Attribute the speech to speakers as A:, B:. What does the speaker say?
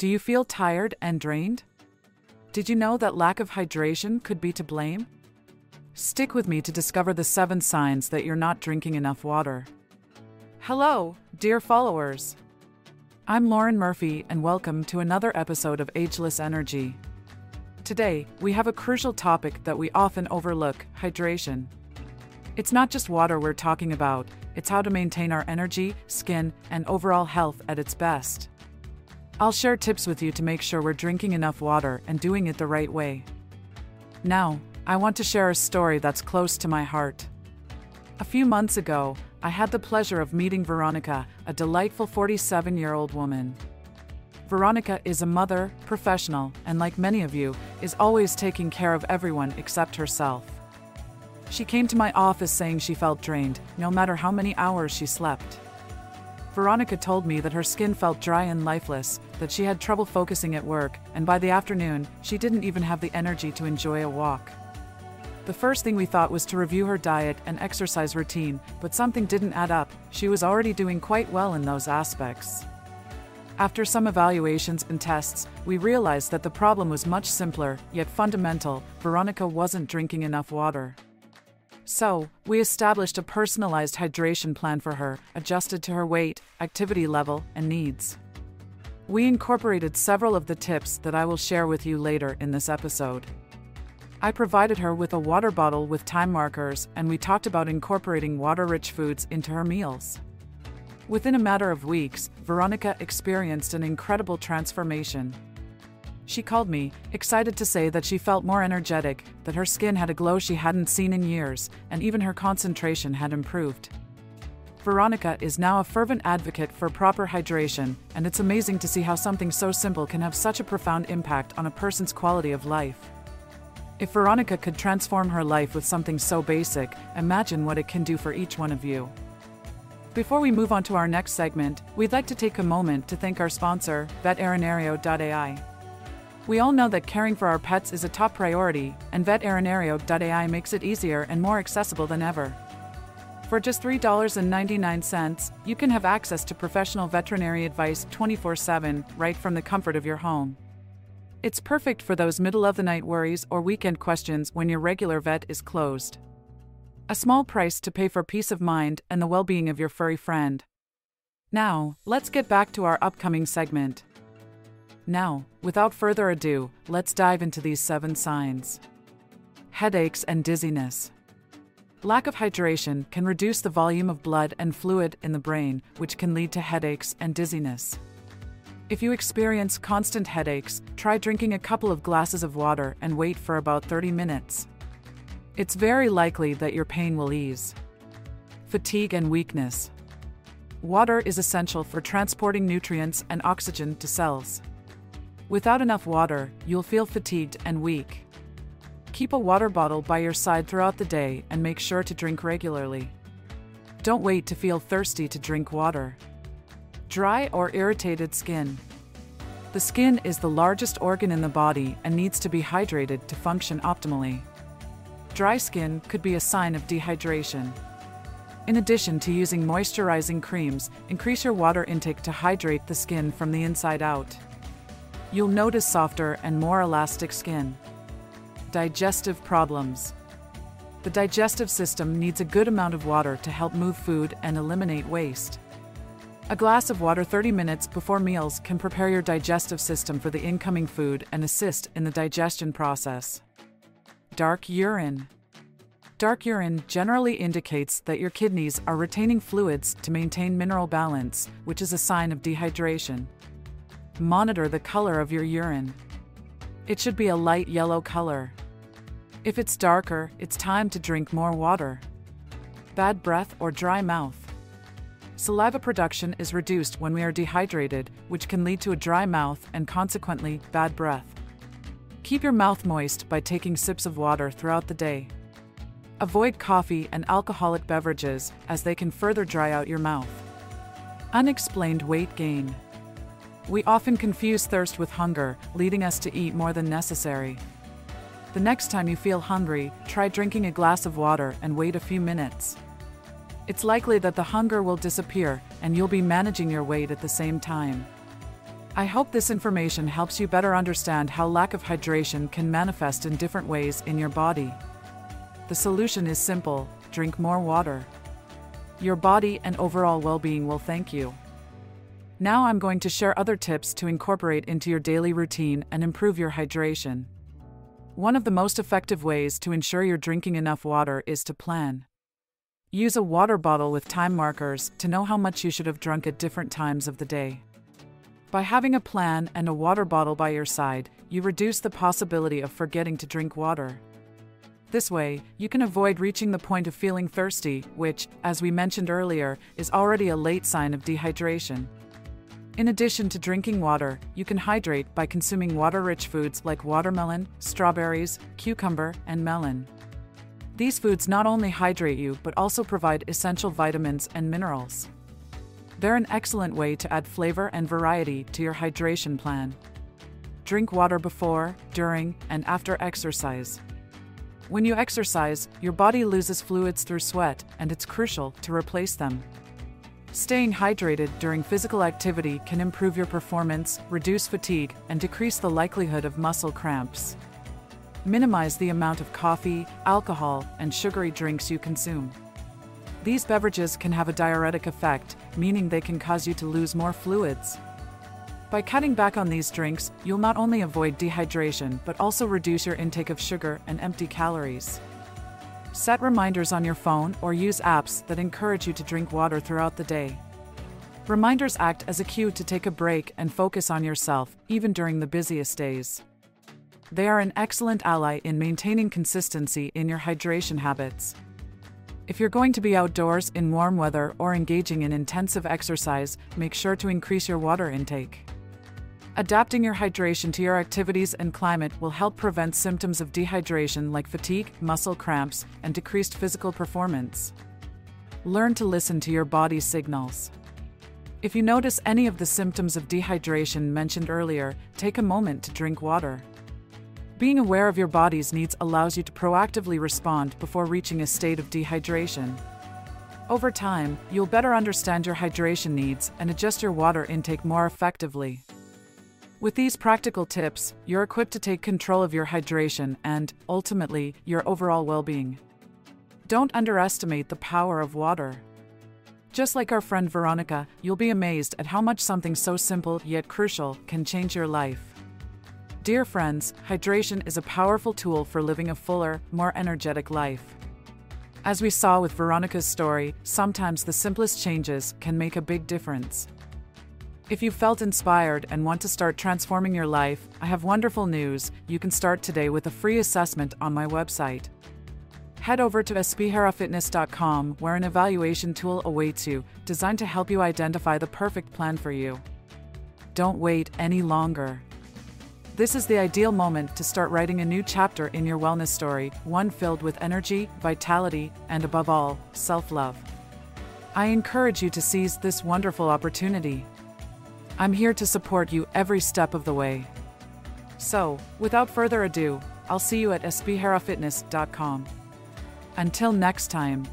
A: Do you feel tired and drained? Did you know that lack of hydration could be to blame? Stick with me to discover the seven signs that you're not drinking enough water. Hello, dear followers. I'm Lauren Murphy, and welcome to another episode of Ageless Energy. Today, we have a crucial topic that we often overlook hydration. It's not just water we're talking about, it's how to maintain our energy, skin, and overall health at its best. I'll share tips with you to make sure we're drinking enough water and doing it the right way. Now, I want to share a story that's close to my heart. A few months ago, I had the pleasure of meeting Veronica, a delightful 47 year old woman. Veronica is a mother, professional, and like many of you, is always taking care of everyone except herself. She came to my office saying she felt drained, no matter how many hours she slept. Veronica told me that her skin felt dry and lifeless, that she had trouble focusing at work, and by the afternoon, she didn't even have the energy to enjoy a walk. The first thing we thought was to review her diet and exercise routine, but something didn't add up, she was already doing quite well in those aspects. After some evaluations and tests, we realized that the problem was much simpler, yet fundamental Veronica wasn't drinking enough water. So, we established a personalized hydration plan for her, adjusted to her weight, activity level, and needs. We incorporated several of the tips that I will share with you later in this episode. I provided her with a water bottle with time markers, and we talked about incorporating water rich foods into her meals. Within a matter of weeks, Veronica experienced an incredible transformation. She called me, excited to say that she felt more energetic, that her skin had a glow she hadn't seen in years, and even her concentration had improved. Veronica is now a fervent advocate for proper hydration, and it's amazing to see how something so simple can have such a profound impact on a person's quality of life. If Veronica could transform her life with something so basic, imagine what it can do for each one of you. Before we move on to our next segment, we'd like to take a moment to thank our sponsor, veterinario.ai. We all know that caring for our pets is a top priority, and veterinario.ai makes it easier and more accessible than ever. For just $3.99, you can have access to professional veterinary advice 24 7 right from the comfort of your home. It's perfect for those middle of the night worries or weekend questions when your regular vet is closed. A small price to pay for peace of mind and the well being of your furry friend. Now, let's get back to our upcoming segment. Now, without further ado, let's dive into these seven signs. Headaches and dizziness. Lack of hydration can reduce the volume of blood and fluid in the brain, which can lead to headaches and dizziness. If you experience constant headaches, try drinking a couple of glasses of water and wait for about 30 minutes. It's very likely that your pain will ease. Fatigue and weakness. Water is essential for transporting nutrients and oxygen to cells. Without enough water, you'll feel fatigued and weak. Keep a water bottle by your side throughout the day and make sure to drink regularly. Don't wait to feel thirsty to drink water. Dry or irritated skin. The skin is the largest organ in the body and needs to be hydrated to function optimally. Dry skin could be a sign of dehydration. In addition to using moisturizing creams, increase your water intake to hydrate the skin from the inside out you'll notice softer and more elastic skin. Digestive problems. The digestive system needs a good amount of water to help move food and eliminate waste. A glass of water 30 minutes before meals can prepare your digestive system for the incoming food and assist in the digestion process. Dark urine. Dark urine generally indicates that your kidneys are retaining fluids to maintain mineral balance, which is a sign of dehydration. Monitor the color of your urine. It should be a light yellow color. If it's darker, it's time to drink more water. Bad breath or dry mouth. Saliva production is reduced when we are dehydrated, which can lead to a dry mouth and consequently bad breath. Keep your mouth moist by taking sips of water throughout the day. Avoid coffee and alcoholic beverages as they can further dry out your mouth. Unexplained weight gain. We often confuse thirst with hunger, leading us to eat more than necessary. The next time you feel hungry, try drinking a glass of water and wait a few minutes. It's likely that the hunger will disappear and you'll be managing your weight at the same time. I hope this information helps you better understand how lack of hydration can manifest in different ways in your body. The solution is simple drink more water. Your body and overall well being will thank you. Now I'm going to share other tips to incorporate into your daily routine and improve your hydration. One of the most effective ways to ensure you're drinking enough water is to plan. Use a water bottle with time markers to know how much you should have drunk at different times of the day. By having a plan and a water bottle by your side, you reduce the possibility of forgetting to drink water. This way, you can avoid reaching the point of feeling thirsty, which, as we mentioned earlier, is already a late sign of dehydration. In addition to drinking water, you can hydrate by consuming water rich foods like watermelon, strawberries, cucumber, and melon. These foods not only hydrate you but also provide essential vitamins and minerals. They're an excellent way to add flavor and variety to your hydration plan. Drink water before, during, and after exercise. When you exercise, your body loses fluids through sweat, and it's crucial to replace them. Staying hydrated during physical activity can improve your performance, reduce fatigue, and decrease the likelihood of muscle cramps. Minimize the amount of coffee, alcohol, and sugary drinks you consume. These beverages can have a diuretic effect, meaning they can cause you to lose more fluids. By cutting back on these drinks, you'll not only avoid dehydration but also reduce your intake of sugar and empty calories. Set reminders on your phone or use apps that encourage you to drink water throughout the day. Reminders act as a cue to take a break and focus on yourself, even during the busiest days. They are an excellent ally in maintaining consistency in your hydration habits. If you're going to be outdoors in warm weather or engaging in intensive exercise, make sure to increase your water intake. Adapting your hydration to your activities and climate will help prevent symptoms of dehydration like fatigue, muscle cramps, and decreased physical performance. Learn to listen to your body's signals. If you notice any of the symptoms of dehydration mentioned earlier, take a moment to drink water. Being aware of your body's needs allows you to proactively respond before reaching a state of dehydration. Over time, you'll better understand your hydration needs and adjust your water intake more effectively. With these practical tips, you're equipped to take control of your hydration and, ultimately, your overall well being. Don't underestimate the power of water. Just like our friend Veronica, you'll be amazed at how much something so simple yet crucial can change your life. Dear friends, hydration is a powerful tool for living a fuller, more energetic life. As we saw with Veronica's story, sometimes the simplest changes can make a big difference. If you felt inspired and want to start transforming your life, I have wonderful news. You can start today with a free assessment on my website. Head over to spherafitness.com where an evaluation tool awaits you, designed to help you identify the perfect plan for you. Don't wait any longer. This is the ideal moment to start writing a new chapter in your wellness story, one filled with energy, vitality, and above all, self love. I encourage you to seize this wonderful opportunity. I'm here to support you every step of the way. So, without further ado, I'll see you at spherafitness.com. Until next time.